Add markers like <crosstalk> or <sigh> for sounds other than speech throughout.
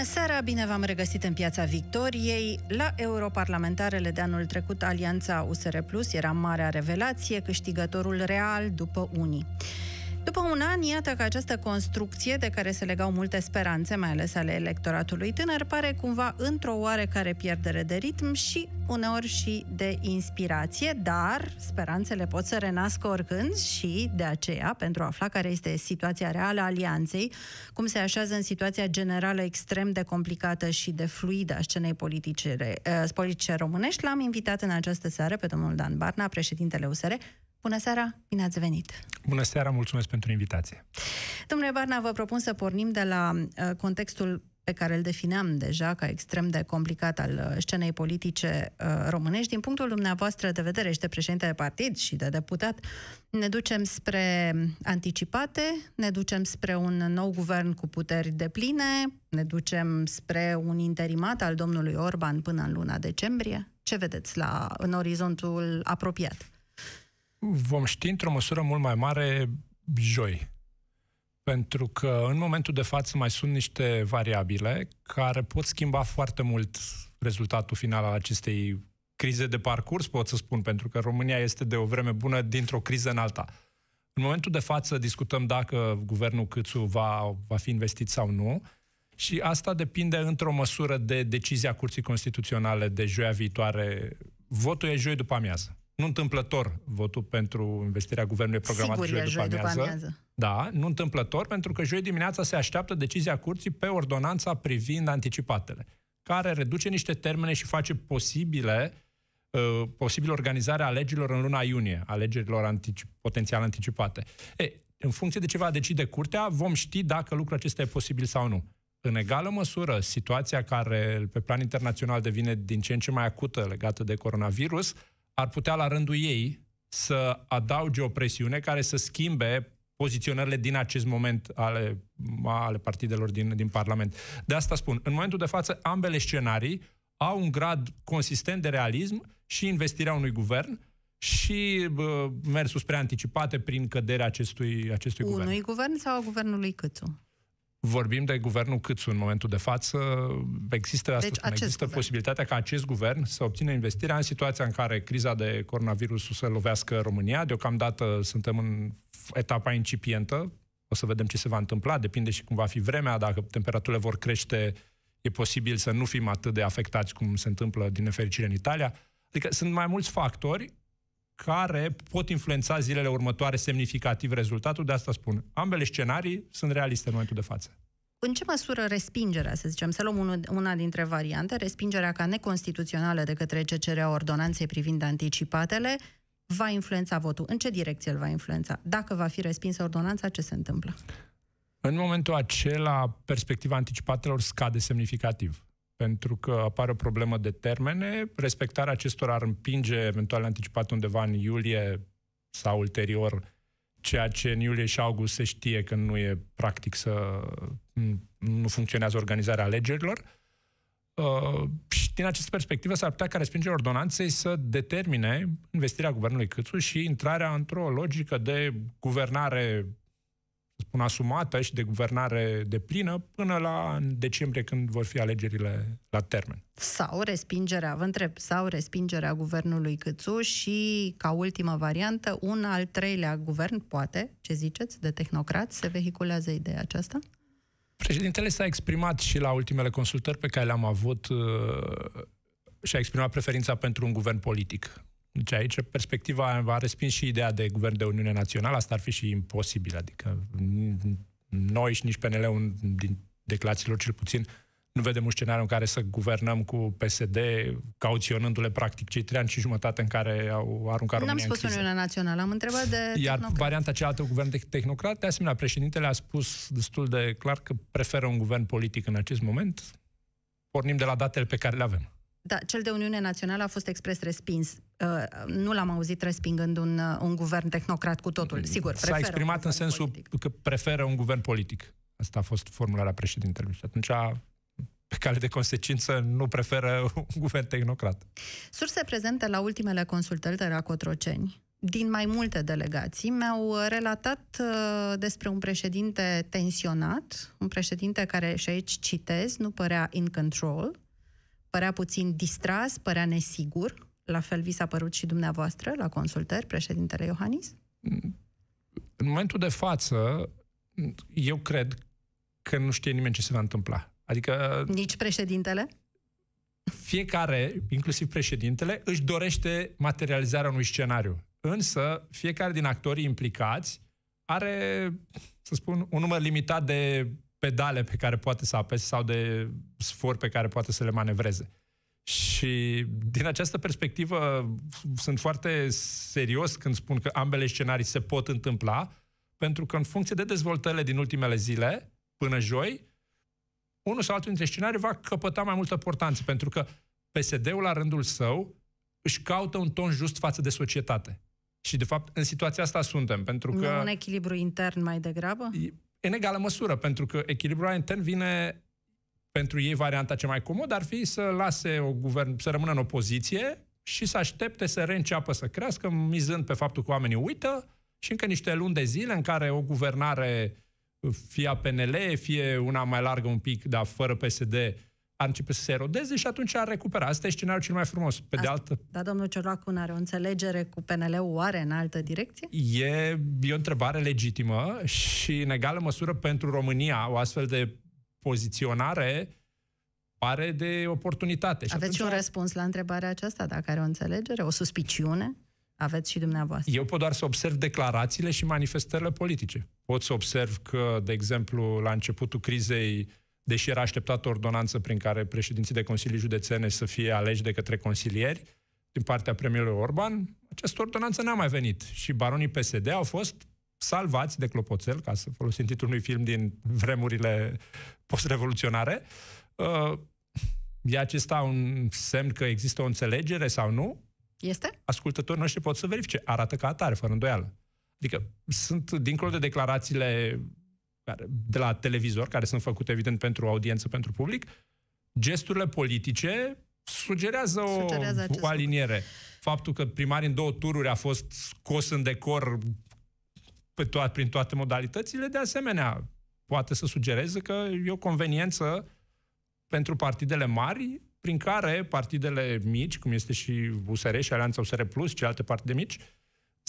Bună seara, bine v-am regăsit în Piața Victoriei. La europarlamentarele de anul trecut, Alianța USR Plus era marea revelație, câștigătorul real după unii. După un an, iată că această construcție de care se legau multe speranțe, mai ales ale electoratului tânăr, pare cumva într-o oarecare pierdere de ritm și uneori și de inspirație, dar speranțele pot să renască oricând și de aceea, pentru a afla care este situația reală a alianței, cum se așează în situația generală extrem de complicată și de fluidă a scenei politice, uh, politice românești, l-am invitat în această seară pe domnul Dan Barna, președintele USR, Bună seara, bine ați venit! Bună seara, mulțumesc pentru invitație! Domnule Barna, vă propun să pornim de la uh, contextul pe care îl defineam deja ca extrem de complicat al uh, scenei politice uh, românești. Din punctul dumneavoastră de vedere și de președinte de partid și de deputat, ne ducem spre anticipate, ne ducem spre un nou guvern cu puteri de pline, ne ducem spre un interimat al domnului Orban până în luna decembrie. Ce vedeți la, în orizontul apropiat? Vom ști într-o măsură mult mai mare joi. Pentru că în momentul de față mai sunt niște variabile care pot schimba foarte mult rezultatul final al acestei crize de parcurs, pot să spun, pentru că România este de o vreme bună dintr-o criză în alta. În momentul de față discutăm dacă guvernul Câțu va, va fi investit sau nu și asta depinde într-o măsură de decizia Curții Constituționale de joia viitoare. Votul e joi după amiază. Nu întâmplător votul pentru investirea guvernului programat Sigur, joi, după, amiază. după amiază. Da, nu întâmplător, pentru că joi dimineața se așteaptă decizia curții pe ordonanța privind anticipatele, care reduce niște termene și face posibile uh, posibil organizarea alegerilor în luna iunie, alegerilor anticip- potențial anticipate. E, în funcție de ce va decide curtea, vom ști dacă lucrul acesta e posibil sau nu. În egală măsură, situația care pe plan internațional devine din ce în ce mai acută legată de coronavirus, ar putea la rândul ei să adauge o presiune care să schimbe poziționările din acest moment ale, ale partidelor din, din Parlament. De asta spun, în momentul de față, ambele scenarii au un grad consistent de realism și investirea unui guvern și bă, mersul spre anticipate prin căderea acestui, acestui Unui guvern. Unui guvern sau a guvernului Câțu? Vorbim de guvernul Câțu în momentul de față, există, deci, spune, există guvern. posibilitatea ca acest guvern să obțină investirea în situația în care criza de coronavirus să lovească România. Deocamdată suntem în etapa incipientă, o să vedem ce se va întâmpla, depinde și cum va fi vremea, dacă temperaturile vor crește, e posibil să nu fim atât de afectați cum se întâmplă din nefericire în Italia. Adică sunt mai mulți factori care pot influența zilele următoare semnificativ rezultatul, de asta spun. Ambele scenarii sunt realiste în momentul de față. În ce măsură respingerea, să zicem, să luăm una dintre variante, respingerea ca neconstituțională de către CCR a ordonanței privind anticipatele, va influența votul? În ce direcție îl va influența? Dacă va fi respinsă ordonanța, ce se întâmplă? În momentul acela, perspectiva anticipatelor scade semnificativ pentru că apare o problemă de termene. Respectarea acestora ar împinge eventual anticipat undeva în iulie sau ulterior, ceea ce în iulie și august se știe că nu e practic să nu funcționează organizarea alegerilor. Uh, și din această perspectivă s-ar putea ca respingerea ordonanței să determine investirea guvernului Câțu și intrarea într-o logică de guvernare spun, asumată și de guvernare de plină până la decembrie când vor fi alegerile la termen. Sau respingerea, vă întreb, sau respingerea guvernului Câțu și, ca ultimă variantă, un al treilea guvern, poate, ce ziceți, de tehnocrat, se vehiculează ideea aceasta? Președintele s-a exprimat și la ultimele consultări pe care le-am avut uh, și a exprimat preferința pentru un guvern politic. Deci aici perspectiva a respins și ideea de guvern de Uniune Națională, asta ar fi și imposibil, adică noi și nici PNL-ul din declarațiilor cel puțin nu vedem un scenariu în care să guvernăm cu PSD, cauționându-le practic cei trei ani și jumătate în care au aruncat România N-am spus Uniunea Națională, am întrebat de Iar tehnocrat. varianta cealaltă, guvern de tehnocrat, de asemenea, președintele a spus destul de clar că preferă un guvern politic în acest moment. Pornim de la datele pe care le avem. Da, cel de Uniune Națională a fost expres respins. Uh, nu l-am auzit respingând un, uh, un guvern tehnocrat cu totul. Sigur, S-a exprimat în sensul politic. că preferă un guvern politic. Asta a fost formularea președintelui. Și atunci pe cale de consecință, nu preferă un guvern tehnocrat. Surse prezente la ultimele consultări de la Cotroceni din mai multe delegații mi-au relatat uh, despre un președinte tensionat, un președinte care, și aici citez, nu părea in control, părea puțin distras, părea nesigur. La fel vi s-a părut și dumneavoastră la consultări, președintele Iohannis? În momentul de față, eu cred că nu știe nimeni ce se va întâmpla. Adică... Nici președintele? Fiecare, inclusiv președintele, își dorește materializarea unui scenariu. Însă, fiecare din actorii implicați are, să spun, un număr limitat de pedale pe care poate să apese sau de sfor pe care poate să le manevreze. Și din această perspectivă sunt foarte serios când spun că ambele scenarii se pot întâmpla, pentru că în funcție de dezvoltările din ultimele zile, până joi, unul sau altul dintre scenarii va căpăta mai multă importanță, pentru că PSD-ul, la rândul său, își caută un ton just față de societate. Și, de fapt, în situația asta suntem, pentru că... Nu un echilibru intern mai degrabă? În egală măsură, pentru că echilibrul intern vine pentru ei varianta cea mai comodă ar fi să lase o guvern, să rămână în opoziție și să aștepte să reînceapă să crească, mizând pe faptul că oamenii uită și încă niște luni de zile în care o guvernare fie a PNL, fie una mai largă un pic, dar fără PSD, ar începe să se erodeze și atunci ar recupera. Asta e scenariul cel mai frumos. Pe Asta, de altă... Dar domnul Ciolacu are o înțelegere cu PNL-ul oare în altă direcție? E, e o întrebare legitimă și în egală măsură pentru România o astfel de poziționare pare de oportunitate. Și Aveți atunci... un răspuns la întrebarea aceasta, dacă are o înțelegere, o suspiciune? Aveți și dumneavoastră. Eu pot doar să observ declarațiile și manifestările politice. Pot să observ că, de exemplu, la începutul crizei, deși era așteptată o ordonanță prin care președinții de consilii județene să fie aleși de către consilieri, din partea premierului Orban, această ordonanță n-a mai venit. Și baronii PSD au fost salvați de clopoțel, ca să folosim titlul unui film din vremurile post-revoluționare. Uh, e acesta un semn că există o înțelegere sau nu? Este? Ascultătorii noștri pot să verifice. Arată ca atare, fără îndoială. Adică sunt, dincolo de declarațiile de la televizor, care sunt făcute, evident, pentru audiență, pentru public, gesturile politice sugerează o, sugerează o aliniere. Lucru. Faptul că primarii în două tururi a fost scos în decor pe toat, prin toate modalitățile, de asemenea, poate să sugereze că e o conveniență pentru partidele mari, prin care partidele mici, cum este și USR și Alianța USR Plus și alte partide mici,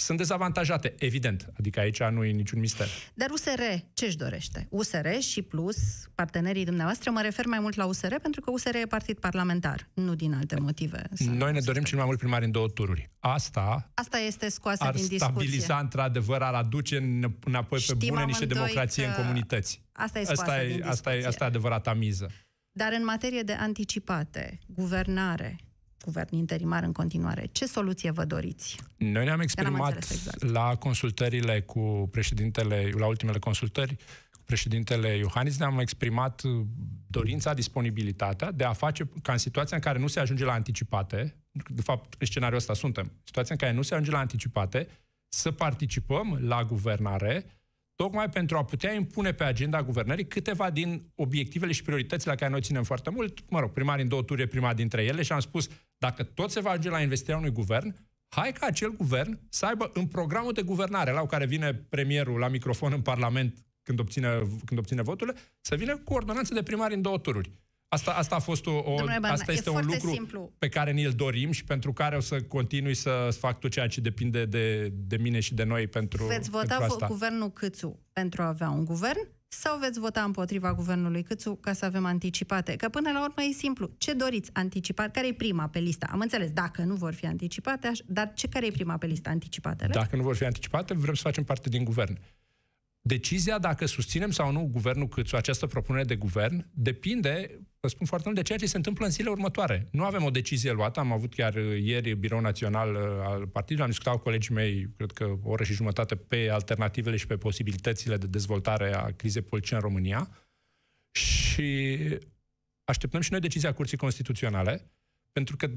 sunt dezavantajate, evident. Adică aici nu e niciun mister. Dar USR ce își dorește? USR și plus partenerii dumneavoastră, mă refer mai mult la USR pentru că USR e partid parlamentar, nu din alte motive. Noi ne dorim cel mai mult primari în două tururi. Asta, Asta este scoasă ar din discuție. stabiliza într-adevăr, ar aduce înapoi Știm pe bune niște democrație în comunități. Asta e scoasă asta din e, asta e, asta e adevărata miză. Dar în materie de anticipate, guvernare, guvern interimar în continuare. Ce soluție vă doriți? Noi ne-am exprimat exact. la consultările cu președintele, la ultimele consultări, cu președintele Iohannis, ne-am exprimat dorința, disponibilitatea de a face ca în situația în care nu se ajunge la anticipate, de fapt, în scenariul ăsta suntem, situația în care nu se ajunge la anticipate, să participăm la guvernare, tocmai pentru a putea impune pe agenda guvernării câteva din obiectivele și prioritățile la care noi ținem foarte mult. Mă rog, primarii în două turi e prima dintre ele și am spus, dacă tot se va ajunge la investirea unui guvern, hai ca acel guvern să aibă în programul de guvernare, la care vine premierul la microfon în Parlament când obține, când obține voturile, să vină cu ordonanță de primari în două tururi. Asta, asta a fost o, o Domnule asta este un lucru simplu. pe care ni-l dorim și pentru care o să continui să fac tot ceea ce depinde de, de mine și de noi pentru, Veți vota pentru asta. guvernul Câțu pentru a avea un guvern sau veți vota împotriva guvernului Câțu ca să avem anticipate? Că până la urmă e simplu. Ce doriți anticipat? Care e prima pe lista? Am înțeles, dacă nu vor fi anticipate, dar ce care e prima pe lista? Anticipatele? Dacă nu vor fi anticipate, vrem să facem parte din guvern. Decizia dacă susținem sau nu guvernul Câțu, această propunere de guvern, depinde, vă spun foarte mult, de ceea ce se întâmplă în zilele următoare. Nu avem o decizie luată, am avut chiar ieri Birou Național uh, al Partidului, am discutat cu colegii mei, cred că o oră și jumătate, pe alternativele și pe posibilitățile de dezvoltare a crizei politice în România și așteptăm și noi decizia Curții Constituționale, pentru că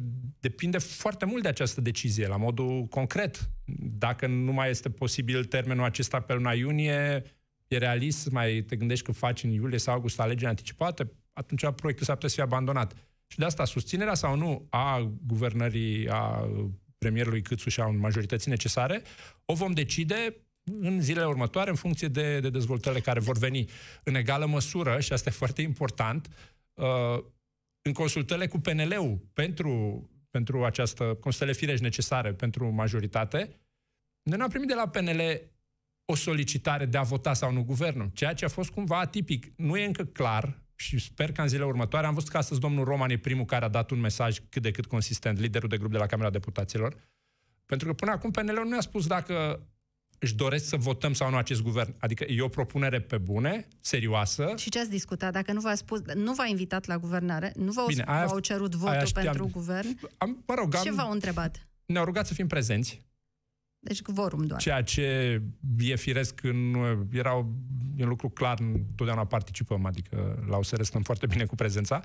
depinde foarte mult de această decizie, la modul concret. Dacă nu mai este posibil termenul acesta pe luna iunie, e realist, mai te gândești că faci în iulie sau august alegeri anticipate, atunci proiectul s-ar putea să fie abandonat. Și de asta susținerea sau nu a guvernării, a premierului Câțu și a majorității necesare, o vom decide în zilele următoare, în funcție de, de dezvoltările care vor veni. În egală măsură, și asta e foarte important, uh, în consultările cu PNL-ul pentru, pentru această consultările firești necesare pentru majoritate, noi n-am primit de la PNL o solicitare de a vota sau nu guvernul, ceea ce a fost cumva atipic. Nu e încă clar și sper că în zilele următoare, am văzut că astăzi domnul Roman e primul care a dat un mesaj cât de cât consistent, liderul de grup de la Camera Deputaților, pentru că până acum PNL-ul nu ne-a spus dacă își doresc să votăm sau nu acest guvern. Adică e o propunere pe bune, serioasă. Și ce ați discutat? Dacă nu v-a spus, nu v-a invitat la guvernare, nu v-au, Bine, aia, v-au cerut votul pentru guvern, am, mă rog, am, ce v-au întrebat? Ne-au rugat să fim prezenți. Deci vorum doar. Ceea ce e firesc, în, era un lucru clar, întotdeauna participăm, adică la USR stăm foarte bine cu prezența.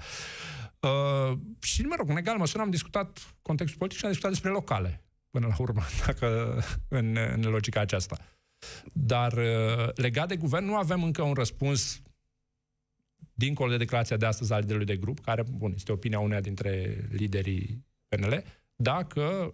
Uh, și, mă rog, în egală măsură am discutat contextul politic și am discutat despre locale până la urmă, <laughs> dacă în, în logica aceasta. Dar uh, legat de guvern, nu avem încă un răspuns dincolo de declarația de astăzi a liderului de grup, care, bun, este opinia uneia dintre liderii PNL, dacă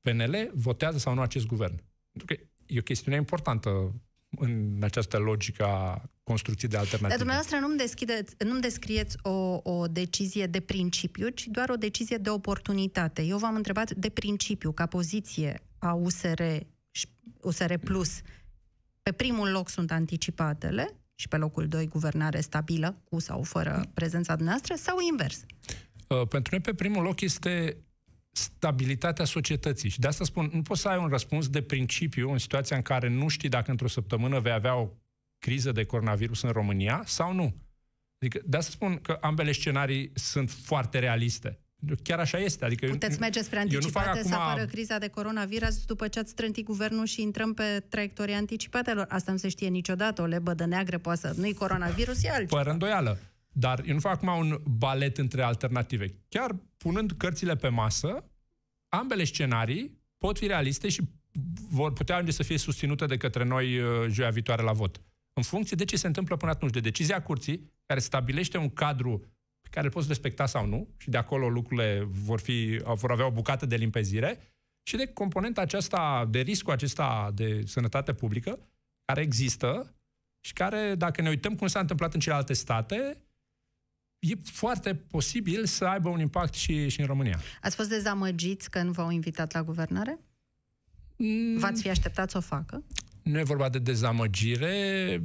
PNL votează sau nu acest guvern. Pentru că e o chestiune importantă în această logică a construcției de alternative. Dar dumneavoastră nu-mi, deschideți, nu-mi descrieți o, o decizie de principiu, ci doar o decizie de oportunitate. Eu v-am întrebat de principiu, ca poziție a USR, USR Plus, pe primul loc sunt anticipatele și pe locul 2 guvernare stabilă, cu sau fără prezența dumneavoastră, sau invers? Uh, pentru noi pe primul loc este stabilitatea societății. Și de asta spun, nu poți să ai un răspuns de principiu în situația în care nu știi dacă într-o săptămână vei avea o criză de coronavirus în România sau nu. Adică de asta spun că ambele scenarii sunt foarte realiste. Chiar așa este. Adică Puteți eu, merge spre anticipate acum... să apară criza de coronavirus după ce ați strântit guvernul și intrăm pe traiectoria anticipatelor. Asta nu se știe niciodată. O lebă de neagră poate să... Nu-i coronavirus, e altceva. Fără îndoială. Dar eu nu fac acum un balet între alternative. Chiar punând cărțile pe masă, ambele scenarii pot fi realiste și vor putea ajunge să fie susținute de către noi uh, joia viitoare la vot. În funcție de ce se întâmplă până atunci, de decizia curții, care stabilește un cadru pe care îl poți respecta sau nu, și de acolo lucrurile vor, fi, vor avea o bucată de limpezire, și de componenta aceasta, de riscul acesta de sănătate publică, care există și care, dacă ne uităm cum s-a întâmplat în celelalte state, e foarte posibil să aibă un impact și, și în România. Ați fost dezamăgiți că nu v-au invitat la guvernare? Mm. V-ați fi așteptat să o facă? Nu e vorba de dezamăgire.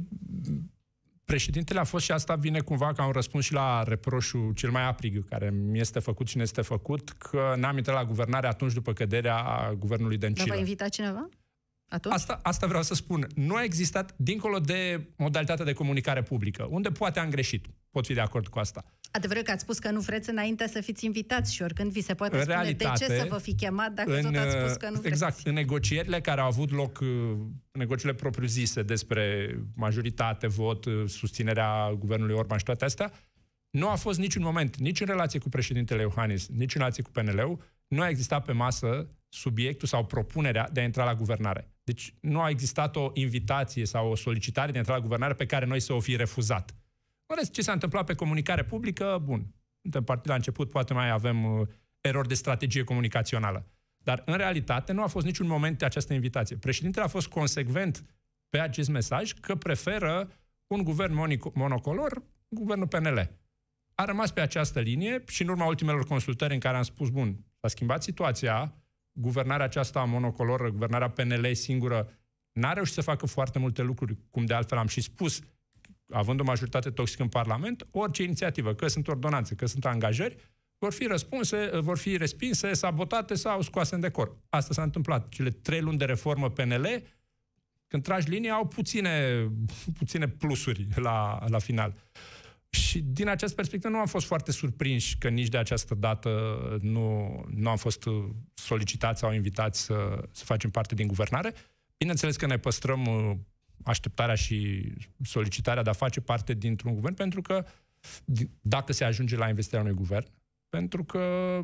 Președintele a fost și asta vine cumva ca un răspuns și la reproșul cel mai aprig care mi este făcut și ne este făcut, că n-am intrat la guvernare atunci după căderea guvernului Dăncilă. Dar v-a invitat cineva? Atunci? Asta, asta vreau să spun. Nu a existat, dincolo de modalitatea de comunicare publică, unde poate am greșit. Pot fi de acord cu asta. Adevărul că ați spus că nu vreți înainte să fiți invitați și oricând vi se poate în spune realitate, de ce să vă fi chemat dacă în, tot ați spus că nu vreți. Exact. În negocierile care au avut loc, uh, negocierile propriu-zise despre majoritate, vot, uh, susținerea guvernului Orban și toate astea, nu a fost niciun moment, nici în relație cu președintele Iohannis, nici în relație cu PNL-ul, nu a existat pe masă subiectul sau propunerea de a intra la guvernare. Deci nu a existat o invitație sau o solicitare de a intra la guvernare pe care noi să o fi refuzat. În rest, ce s-a întâmplat pe comunicare publică, bun, suntem partid la început, poate mai avem uh, erori de strategie comunicațională. Dar, în realitate, nu a fost niciun moment de această invitație. Președintele a fost consecvent pe acest mesaj că preferă un guvern monocolor, guvernul PNL. A rămas pe această linie și în urma ultimelor consultări în care am spus, bun, s-a schimbat situația, guvernarea aceasta monocoloră, guvernarea PNL singură, n-a reușit să facă foarte multe lucruri, cum de altfel am și spus, având o majoritate toxică în Parlament, orice inițiativă, că sunt ordonanțe, că sunt angajări, vor fi răspunse, vor fi respinse, sabotate sau scoase în decor. Asta s-a întâmplat. Cele trei luni de reformă PNL, când tragi linia, au puține, <laughs> puține plusuri la, la final. Și din această perspectivă nu am fost foarte surprinși că nici de această dată nu, nu am fost solicitați sau invitați să, să facem parte din guvernare. Bineînțeles că ne păstrăm uh, așteptarea și solicitarea de a face parte dintr-un guvern, pentru că dacă se ajunge la investirea unui guvern, pentru că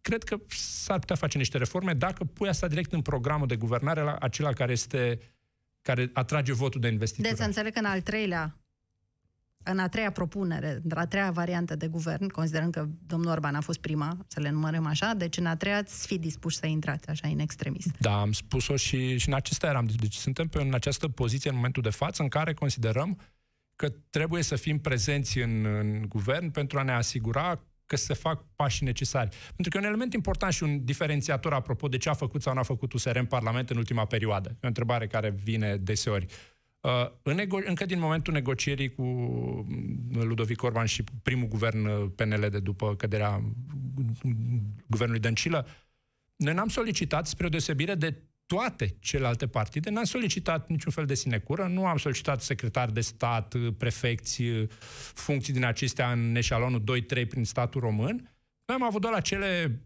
cred că s-ar putea face niște reforme dacă pui asta direct în programul de guvernare la acela care este care atrage votul de investitură. Deci să înțeleg că în al treilea în a treia propunere, în a treia variantă de guvern, considerând că domnul Orban a fost prima, să le numărăm așa, deci în a treia ați fi dispuși să intrați așa în extremist. Da, am spus-o și, și în acesta eram. Deci suntem pe, în această poziție în momentul de față în care considerăm că trebuie să fim prezenți în, în guvern pentru a ne asigura că se fac pașii necesari. Pentru că e un element important și un diferențiator apropo de ce a făcut sau nu a făcut USR în Parlament în ultima perioadă. E o întrebare care vine deseori. Uh, în nego- încă din momentul negocierii cu Ludovic Orban și primul guvern uh, PNL de după căderea guvernului Dăncilă, noi n-am solicitat, spre o deosebire de toate celelalte partide, n-am solicitat niciun fel de sinecură, nu am solicitat secretar de stat, uh, prefecți, funcții din acestea în eșalonul 2-3 prin statul român. Noi am avut doar acele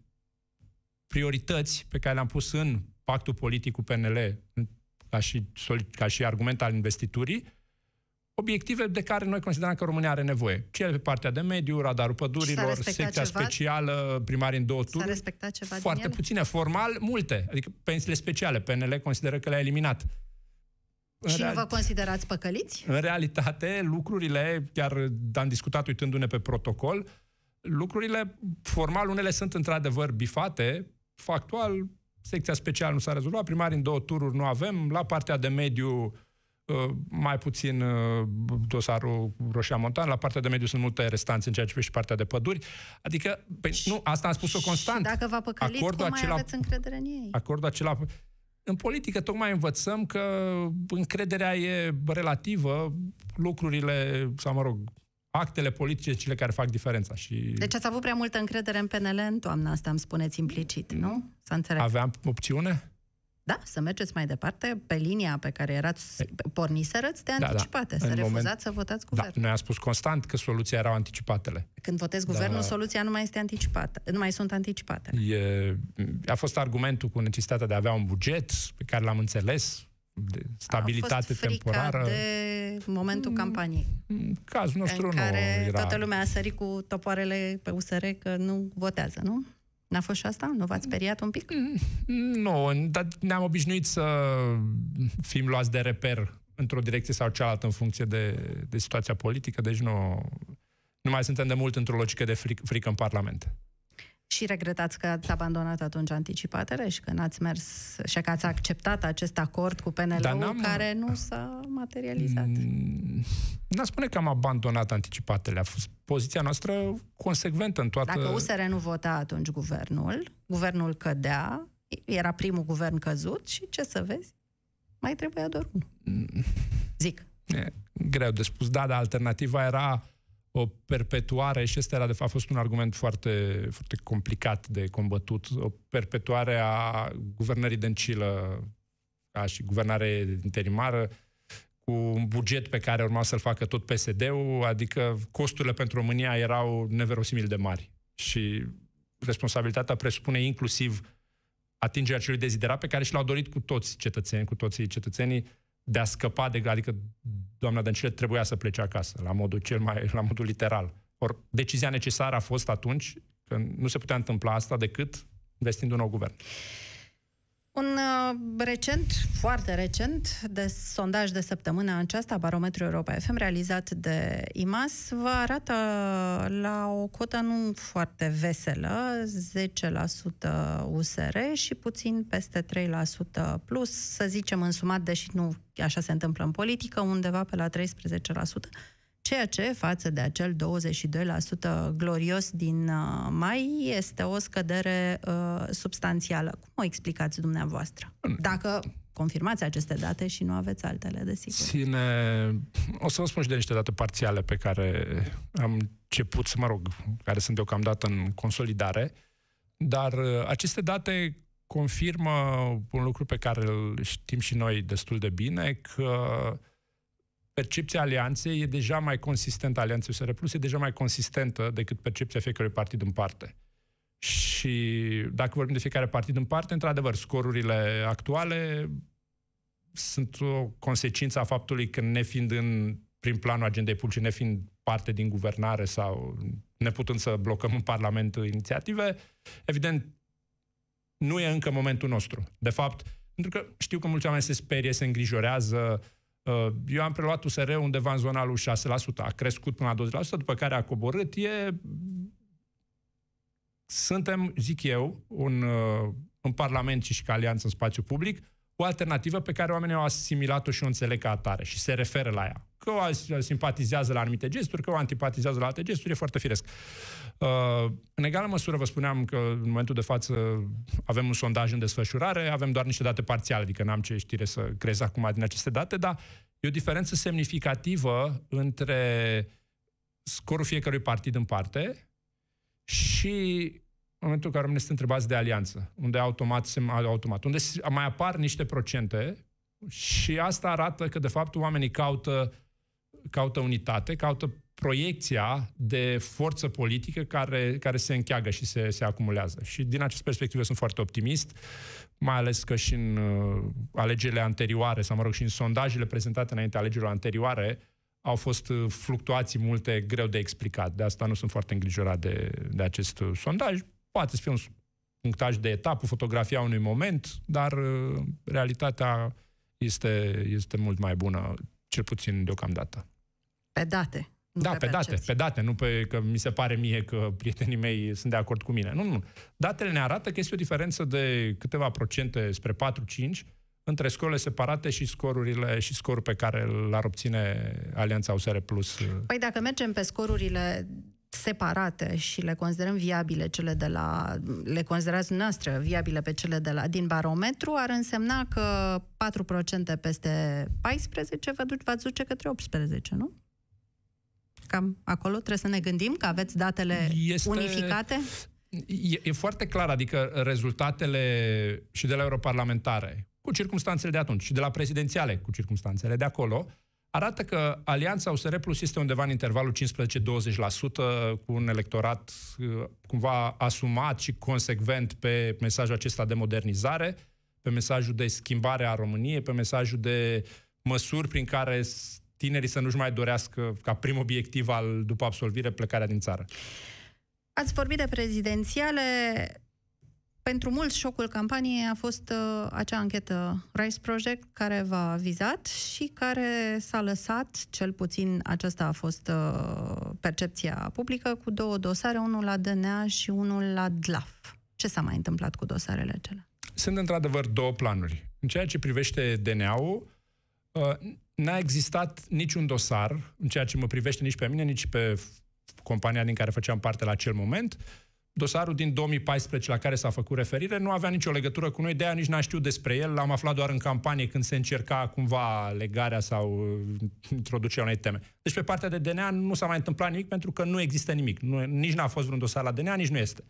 priorități pe care le-am pus în pactul politic cu PNL, ca și, ca și argument al investiturii, obiective de care noi considerăm că România are nevoie. Cele pe partea de mediu, radarul pădurilor, secția ceva? specială, primari în două tururi. S-a respectat ceva Foarte din puține. Formal, multe. Adică pensiile speciale. PNL consideră că le-a eliminat. În și real... nu vă considerați păcăliți? În realitate, lucrurile, chiar am discutat uitându-ne pe protocol, lucrurile, formal, unele sunt într-adevăr bifate, factual, secția specială nu s-a rezolvat, primarii în două tururi nu avem, la partea de mediu uh, mai puțin uh, dosarul Roșia Montan, la partea de mediu sunt multe restanțe în ceea ce privește partea de păduri. Adică, păi, nu, asta am spus-o constant. Și dacă v-a păcălit, acordul cum acela, mai aveți încredere în ei? Acordul acela... În politică tocmai învățăm că încrederea e relativă, lucrurile, sau mă rog, actele politice cele care fac diferența. Și... Deci ați avut prea multă încredere în PNL în toamna asta, îmi spuneți implicit, nu? Să înțeleg. Aveam opțiune? Da, să mergeți mai departe pe linia pe care erați porniserăți de anticipate, da, da. să în refuzați moment... să votați da, guvernul. Da, noi am spus constant că soluția erau anticipatele. Când votezi da. guvernul, da. soluția nu mai este anticipată, nu mai sunt anticipate. E, a fost argumentul cu necesitatea de a avea un buget pe care l-am înțeles, de stabilitate a fost temporară. de momentul mm, campaniei. În cazul nostru în nu care era... toată lumea a sărit cu topoarele pe USR că nu votează, nu? N-a fost și asta? Nu v-ați speriat un pic? Mm, nu, dar ne-am obișnuit să fim luați de reper într-o direcție sau cealaltă în funcție de, de situația politică, deci nu, nu mai suntem de mult într-o logică de fric, frică în Parlament. Și regretați că ați abandonat atunci anticipatele și că n-ați mers și că ați acceptat acest acord cu PNL-ul care nu s-a materializat. Mm, n-aș spune că am abandonat anticipatele. A fost poziția noastră consecventă în toată... Dacă USR nu vota atunci guvernul, guvernul cădea, era primul guvern căzut și ce să vezi? Mai trebuia doar unul. Mm. Zic. E greu de spus. Da, dar alternativa era o perpetuare, și ăsta era de fapt a fost un argument foarte, foarte complicat de combătut, o perpetuare a guvernării Dăncilă ca și guvernare interimară, cu un buget pe care urma să-l facă tot PSD-ul, adică costurile pentru România erau neverosimil de mari. Și responsabilitatea presupune inclusiv atingerea celui deziderat pe care și l-au dorit cu toți cetățenii, cu toții cetățenii, de a scăpa de... Adică doamna Dăncilă trebuia să plece acasă, la modul cel mai... la modul literal. Or, decizia necesară a fost atunci că nu se putea întâmpla asta decât vestind un nou guvern. Un uh, recent, foarte recent, de sondaj de săptămână aceasta, Barometru Europa FM, realizat de IMAS, vă arată la o cotă nu foarte veselă, 10% USR și puțin peste 3% plus, să zicem însumat, deși nu așa se întâmplă în politică, undeva pe la 13% ceea ce, față de acel 22% glorios din uh, mai, este o scădere uh, substanțială. Cum o explicați dumneavoastră? Dacă confirmați aceste date și nu aveți altele, desigur. Ține... O să vă spun și de niște date parțiale pe care am început să, mă rog, care sunt deocamdată în consolidare, dar uh, aceste date confirmă un lucru pe care îl știm și noi destul de bine, că percepția alianței e deja mai consistentă, alianței USR Plus e deja mai consistentă decât percepția fiecărui partid în parte. Și dacă vorbim de fiecare partid în parte, într-adevăr, scorurile actuale sunt o consecință a faptului că nefiind în prin planul agendei publice, nefiind parte din guvernare sau neputând să blocăm în Parlament inițiative, evident, nu e încă momentul nostru. De fapt, pentru că știu că mulți oameni se sperie, se îngrijorează, Uh, eu am preluat USR undeva în zona lui 6%, a crescut până la 20%, după care a coborât. E... Suntem, zic eu, un, uh, în Parlament și ca alianță în spațiu public, o alternativă pe care oamenii au asimilat-o și o înțeleg ca atare și se referă la ea. Că o simpatizează la anumite gesturi, că o antipatizează la alte gesturi, e foarte firesc. Uh, în egală măsură vă spuneam că în momentul de față avem un sondaj în desfășurare, avem doar niște date parțiale, adică n-am ce știre să crez acum din aceste date, dar e o diferență semnificativă între scorul fiecărui partid în parte și în momentul în care oamenii sunt întrebați de alianță, unde automat, se, automat, unde mai apar niște procente și asta arată că, de fapt, oamenii caută, caută unitate, caută proiecția de forță politică care, care se încheagă și se, se acumulează. Și din această perspectivă sunt foarte optimist, mai ales că și în uh, alegerile anterioare, sau mă rog, și în sondajele prezentate înainte alegerilor anterioare, au fost uh, fluctuații multe greu de explicat. De asta nu sunt foarte îngrijorat de, de acest uh, sondaj. Poate să fie un punctaj de etapă, fotografia unui moment, dar uh, realitatea este, este mult mai bună, cel puțin deocamdată. Pe date. Da, pe, pe date, pe date, nu pe că mi se pare mie că prietenii mei sunt de acord cu mine. Nu, nu. Datele ne arată că este o diferență de câteva procente spre 4-5 între scorurile separate și scorurile și scorul pe care l-ar obține Alianța USR Plus. Păi dacă mergem pe scorurile separate și le considerăm viabile cele de la, le considerați noastră viabile pe cele de la, din barometru, ar însemna că 4% peste 14 vă, duce, vă duce către 18, nu? Cam acolo trebuie să ne gândim că aveți datele este... unificate? E, e foarte clar, adică rezultatele și de la europarlamentare, cu circunstanțele de atunci, și de la prezidențiale, cu circunstanțele de acolo, arată că Alianța USR Plus este undeva în intervalul 15-20% cu un electorat uh, cumva asumat și consecvent pe mesajul acesta de modernizare, pe mesajul de schimbare a României, pe mesajul de măsuri prin care tinerii să nu-și mai dorească ca prim obiectiv al, după absolvire plecarea din țară. Ați vorbit de prezidențiale. Pentru mulți, șocul campaniei a fost uh, acea anchetă Rice Project care v-a vizat și care s-a lăsat, cel puțin aceasta a fost uh, percepția publică, cu două dosare, unul la DNA și unul la DLAF. Ce s-a mai întâmplat cu dosarele acelea? Sunt într-adevăr două planuri. În ceea ce privește DNA-ul, uh, n-a existat niciun dosar, în ceea ce mă privește nici pe mine, nici pe compania din care făceam parte la acel moment, Dosarul din 2014 la care s-a făcut referire nu avea nicio legătură cu noi, de aia nici n-am știut despre el, l-am aflat doar în campanie când se încerca cumva legarea sau uh, introducerea unei teme. Deci pe partea de DNA nu s-a mai întâmplat nimic pentru că nu există nimic. Nu, nici n-a fost vreun dosar la DNA, nici nu este.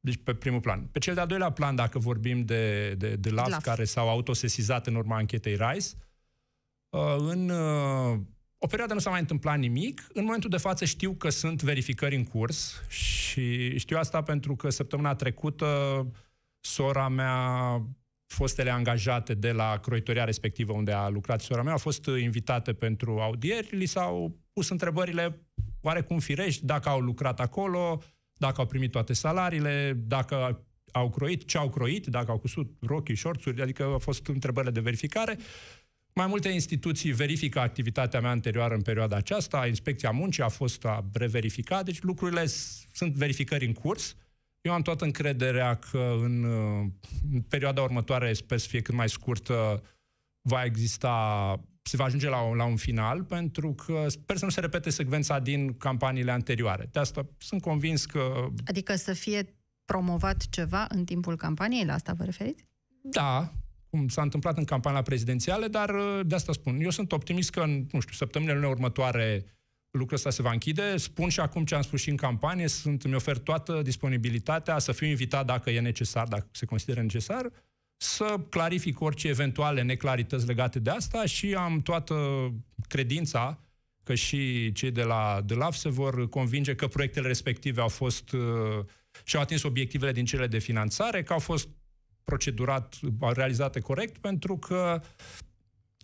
Deci pe primul plan. Pe cel de-al doilea plan, dacă vorbim de, de, de LAF, LAF, care s-au autosesizat în urma anchetei RISE, uh, în uh, o perioadă nu s-a mai întâmplat nimic. În momentul de față știu că sunt verificări în curs și știu asta pentru că săptămâna trecută sora mea, fostele angajate de la croitoria respectivă unde a lucrat sora mea, au fost invitate pentru audieri, li s-au pus întrebările oarecum firești, dacă au lucrat acolo, dacă au primit toate salariile, dacă au croit, ce au croit, dacă au cusut rochii, șorțuri, adică au fost întrebările de verificare. Mai multe instituții verifică activitatea mea anterioară în perioada aceasta, inspecția muncii a fost reverificat, deci lucrurile sunt verificări în curs. Eu am toată încrederea că în, în perioada următoare, sper să fie cât mai scurtă, va exista, se va ajunge la un, la un final, pentru că sper să nu se repete secvența din campaniile anterioare. De asta sunt convins că... Adică să fie promovat ceva în timpul campaniei, la asta vă referiți? Da, cum s-a întâmplat în campania prezidențiale, dar uh, de asta spun. Eu sunt optimist că în, nu știu, săptămânile următoare lucrul ăsta se va închide. Spun și acum ce am spus și în campanie, sunt, îmi ofer toată disponibilitatea să fiu invitat dacă e necesar, dacă se consideră necesar, să clarific orice eventuale neclarități legate de asta și am toată credința că și cei de la de LAF se vor convinge că proiectele respective au fost uh, și au atins obiectivele din cele de finanțare, că au fost procedurat, realizate corect, pentru că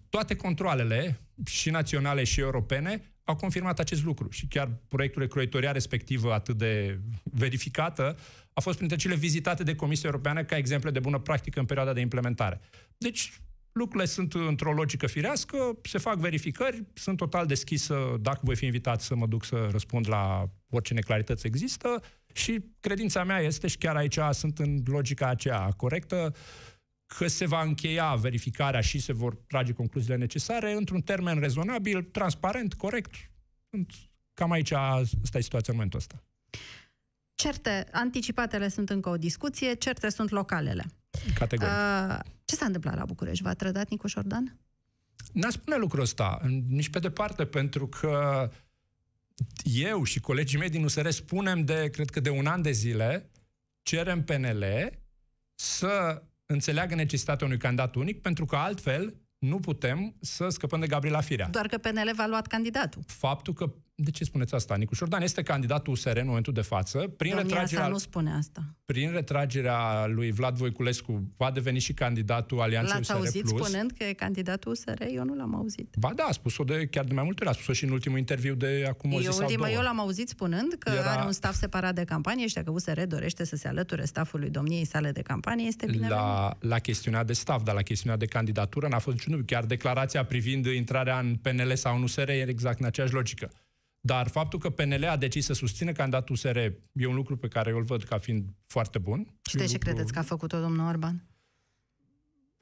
toate controlele, și naționale și europene, au confirmat acest lucru. Și chiar proiectul de croitoria respectivă, atât de verificată, a fost printre cele vizitate de Comisia Europeană ca exemple de bună practică în perioada de implementare. Deci, lucrurile sunt într-o logică firească, se fac verificări, sunt total deschisă dacă voi fi invitat să mă duc să răspund la orice neclarități există și credința mea este, și chiar aici sunt în logica aceea corectă, că se va încheia verificarea și se vor trage concluziile necesare într-un termen rezonabil, transparent, corect. Cam aici asta e situația în momentul ăsta. Certe, anticipatele sunt încă o discuție, certe sunt localele. Categoric. Uh, ce s-a întâmplat la București? V-a trădat Nicu Șordan? N-a spune lucrul ăsta, nici pe departe, pentru că eu și colegii mei din USR spunem de, cred că de un an de zile, cerem PNL să înțeleagă necesitatea unui candidat unic, pentru că altfel nu putem să scăpăm de Gabriela Firea. Doar că PNL v-a luat candidatul. Faptul că de ce spuneți asta? Nicu Șordan este candidatul USR în momentul de față. Prin Domnia retragerea, nu spune asta. Prin retragerea lui Vlad Voiculescu va deveni și candidatul Alianței USR+. L-ați auzit spunând că e candidatul USR? Eu nu l-am auzit. Ba da, a spus-o de, chiar de mai multe ori. A spus-o și în ultimul interviu de acum o zi eu, sau două. Eu l-am auzit spunând că Era... are un staff separat de campanie și dacă USR dorește să se alăture staffului domniei sale de campanie, este bine la, la chestiunea de staff, dar la chestiunea de candidatură n-a fost niciun Chiar declarația privind intrarea în PNL sau în USR e exact în aceeași logică. Dar faptul că PNL a decis să susțină candidatul USR e un lucru pe care eu îl văd ca fiind foarte bun. Și de ce lucru... credeți că a făcut-o domnul Orban?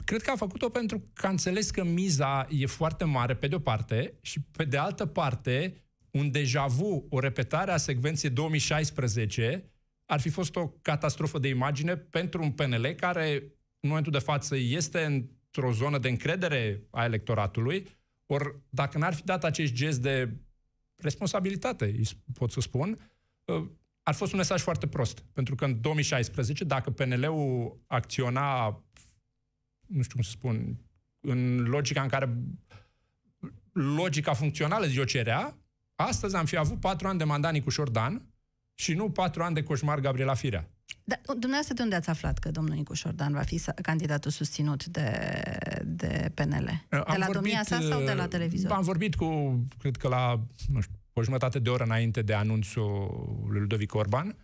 Cred că a făcut-o pentru că a înțeles că miza e foarte mare, pe de o parte, și pe de altă parte, un deja vu, o repetare a secvenței 2016, ar fi fost o catastrofă de imagine pentru un PNL care, în momentul de față, este într-o zonă de încredere a electoratului, ori dacă n-ar fi dat acest gest de responsabilitate, pot să spun, uh, ar fost un mesaj foarte prost. Pentru că în 2016, dacă PNL-ul acționa, nu știu cum să spun, în logica în care logica funcțională zi o cerea, astăzi am fi avut patru ani de mandat Nicu Șordan și nu patru ani de coșmar Gabriela Firea. Dar dumneavoastră de unde ați aflat că domnul Nicu Șordan va fi candidatul susținut de, de PNL? De am la vorbit, domnia sa sau de la uh, televizor? Am vorbit cu, cred că la, nu știu, o jumătate de oră înainte de anunțul lui Ludovic Orban.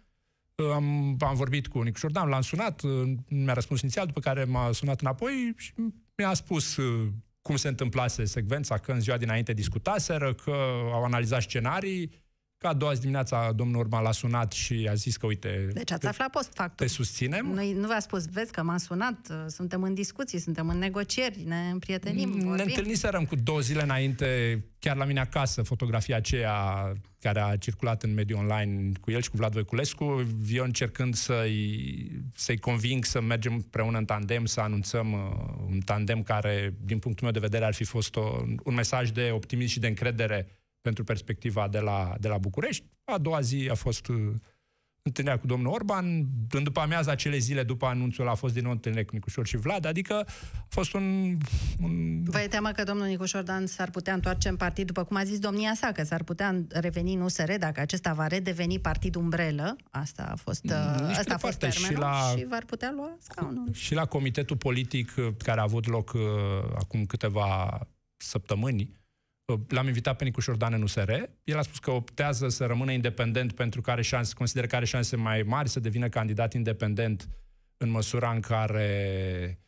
Uh, am, am vorbit cu Nicu Șordan, l-am sunat, uh, mi-a răspuns inițial, după care m-a sunat înapoi și mi-a spus cum se întâmplase secvența, că în ziua dinainte discutaseră, că au analizat scenarii, Că a doua zi dimineața domnul Orban l-a sunat și a zis că, uite... Deci ați aflat post factul. Te susținem? Noi, nu v-a spus, vezi că m-a sunat, suntem în discuții, suntem în negocieri, ne împrietenim, Ne vorbim. întâlniserăm cu două zile înainte, chiar la mine acasă, fotografia aceea care a circulat în mediul online cu el și cu Vlad Voiculescu, eu încercând să-i, să-i conving să mergem împreună în tandem, să anunțăm uh, un tandem care, din punctul meu de vedere, ar fi fost o, un mesaj de optimism și de încredere pentru perspectiva de la, de la București. A doua zi a fost uh, întâlnirea cu domnul Orban, în după amiaza acele zile după anunțul a fost din nou întâlnire cu Nicușor și Vlad, adică a fost un... un... Vă e teamă că domnul Nicușor Dan s-ar putea întoarce în partid, după cum a zis domnia sa, că s-ar putea reveni în USR dacă acesta va redeveni partid umbrelă, asta a fost, Nici uh, asta a fost termenul, și, la, și v-ar putea lua scaunul. Și la comitetul politic uh, care a avut loc uh, acum câteva săptămâni, L-am invitat pe Nicu Șordan în USR. El a spus că optează să rămână independent pentru că are șanse, consideră că are șanse mai mari să devină candidat independent în măsura în care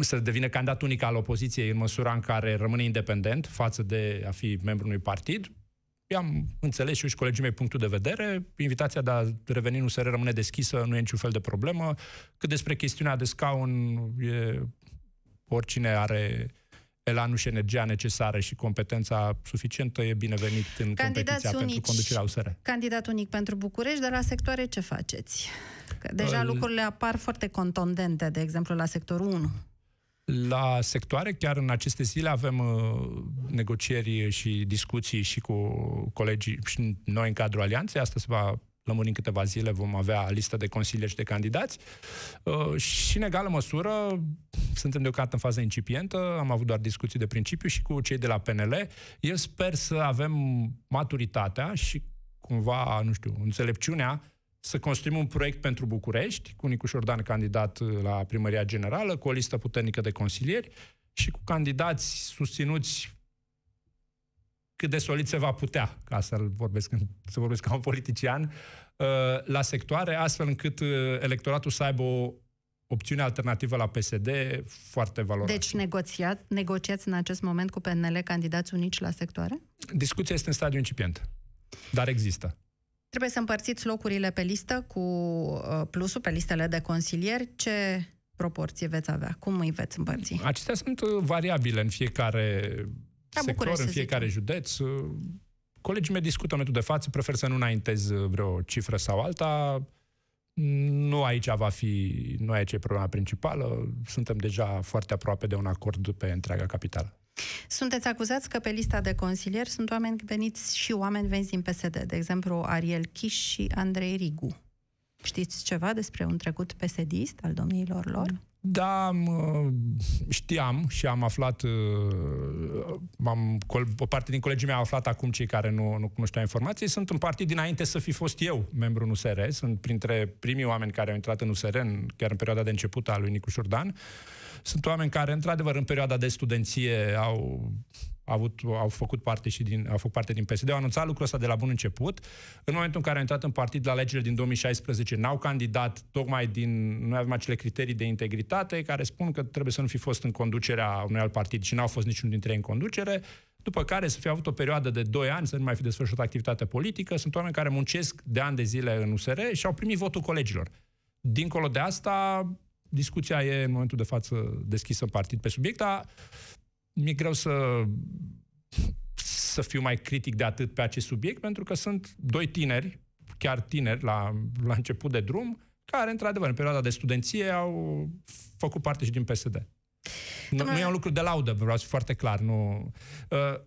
să devină candidat unic al opoziției în măsura în care rămâne independent față de a fi membru unui partid. I-am înțeles și eu și colegii mei punctul de vedere. Invitația de a reveni în USR rămâne deschisă, nu e niciun fel de problemă. Cât despre chestiunea de scaun, e, oricine are elanul și energia necesară și competența suficientă e binevenit în Candidați competiția unici, pentru conducerea USR. Candidat unic pentru București, dar la sectoare ce faceți? Că deja uh, lucrurile apar foarte contondente, de exemplu la sectorul 1. La sectoare, chiar în aceste zile, avem uh, negocieri și discuții și cu colegii și noi în cadrul alianței. Asta se va lămuri în câteva zile, vom avea listă de consilieri și de candidați. Uh, și în egală măsură, suntem deocamdată în fază incipientă, am avut doar discuții de principiu și cu cei de la PNL. Eu sper să avem maturitatea și cumva, nu știu, înțelepciunea să construim un proiect pentru București, cu Nicu Șordan candidat la primăria generală, cu o listă puternică de consilieri și cu candidați susținuți cât de solid se va putea, ca să vorbesc, să vorbesc ca un politician, uh, la sectoare, astfel încât uh, electoratul să aibă o opțiune alternativă la PSD foarte valoroasă. Deci negociat, negociați în acest moment cu PNL candidați unici la sectoare? Discuția este în stadiu incipient, dar există. Trebuie să împărțiți locurile pe listă cu uh, plusul, pe listele de consilieri. Ce proporție veți avea? Cum îi veți împărți? Acestea sunt uh, variabile în fiecare la sector, București, în fiecare zicem. județ. Uh, colegii mei discută în momentul de față, prefer să nu înaintez vreo cifră sau alta. Nu aici va fi, nu aici e problema principală. Suntem deja foarte aproape de un acord pe întreaga capitală. Sunteți acuzați că pe lista de consilieri sunt oameni veniți și oameni veniți din PSD, de exemplu Ariel Chiș și Andrei Rigu. Știți ceva despre un trecut PSD-ist al domniilor lor? Da, știam și am aflat, uh, am, o parte din colegii mei au aflat acum cei care nu, nu cunoșteau informații. Sunt un partid dinainte să fi fost eu membru în USR, sunt printre primii oameni care au intrat în USR, în, chiar în perioada de început a lui Nicuș Șurdan. Sunt oameni care, într-adevăr, în perioada de studenție au avut, au făcut parte și din, au făcut parte din PSD, au anunțat lucrul ăsta de la bun început. În momentul în care au intrat în partid la alegerile din 2016, n-au candidat tocmai din, nu avem acele criterii de integritate care spun că trebuie să nu fi fost în conducerea unui alt partid și n-au fost niciunul dintre ei în conducere, după care să fi avut o perioadă de 2 ani, să nu mai fi desfășurat activitate politică. Sunt oameni care muncesc de ani de zile în USR și au primit votul colegilor. Dincolo de asta, discuția e în momentul de față deschisă în partid pe subiect, dar mi-e greu să, să fiu mai critic de atât pe acest subiect, pentru că sunt doi tineri, chiar tineri, la, la început de drum, care, într-adevăr, în perioada de studenție au făcut parte și din PSD. Nu, nu e un lucru de laudă, vreau să fiu foarte clar. Nu, uh,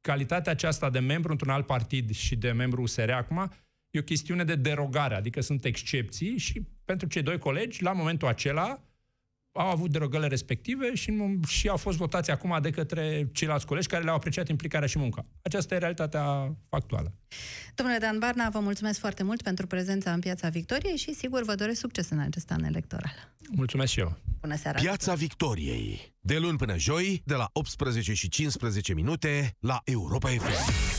calitatea aceasta de membru într-un alt partid și de membru USR acum e o chestiune de derogare, adică sunt excepții și pentru cei doi colegi, la momentul acela, au avut derogările respective și, și au fost votați acum de către ceilalți colegi care le-au apreciat implicarea și munca. Aceasta e realitatea factuală. Domnule Dan Barna, vă mulțumesc foarte mult pentru prezența în Piața Victoriei și sigur vă doresc succes în acest an electoral. Mulțumesc și eu. Bună seara! Piața Victoriei. De luni până joi, de la 18 și 15 minute, la Europa FM.